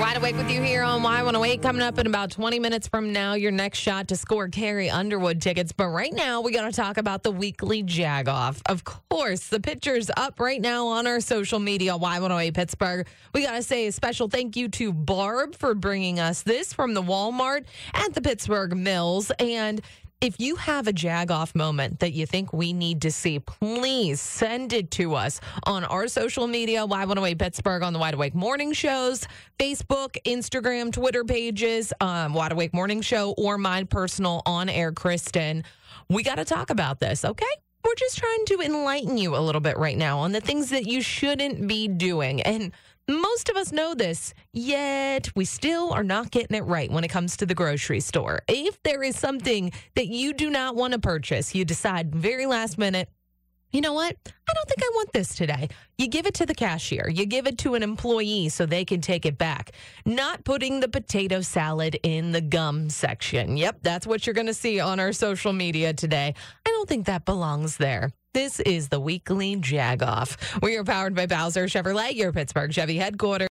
wide awake with you here on Y108. Coming up in about 20 minutes from now, your next shot to score Carrie Underwood tickets. But right now, we got to talk about the weekly Jag off. Of course, the picture's up right now on our social media, Y108 Pittsburgh. We got to say a special thank you to Barb for bringing us this from the Walmart at the Pittsburgh Mills. And if you have a jag off moment that you think we need to see, please send it to us on our social media, Y108 Pittsburgh on the Wide Awake Morning Shows, Facebook, Instagram, Twitter pages, um, Wide Awake Morning Show, or my personal on air, Kristen. We got to talk about this, okay? We're just trying to enlighten you a little bit right now on the things that you shouldn't be doing. And most of us know this, yet we still are not getting it right when it comes to the grocery store. If there is something that you do not want to purchase, you decide very last minute, you know what? I don't think I want this today. You give it to the cashier, you give it to an employee so they can take it back. Not putting the potato salad in the gum section. Yep, that's what you're going to see on our social media today. I don't think that belongs there. This is the weekly Jag Off. We are powered by Bowser Chevrolet, your Pittsburgh Chevy headquarters.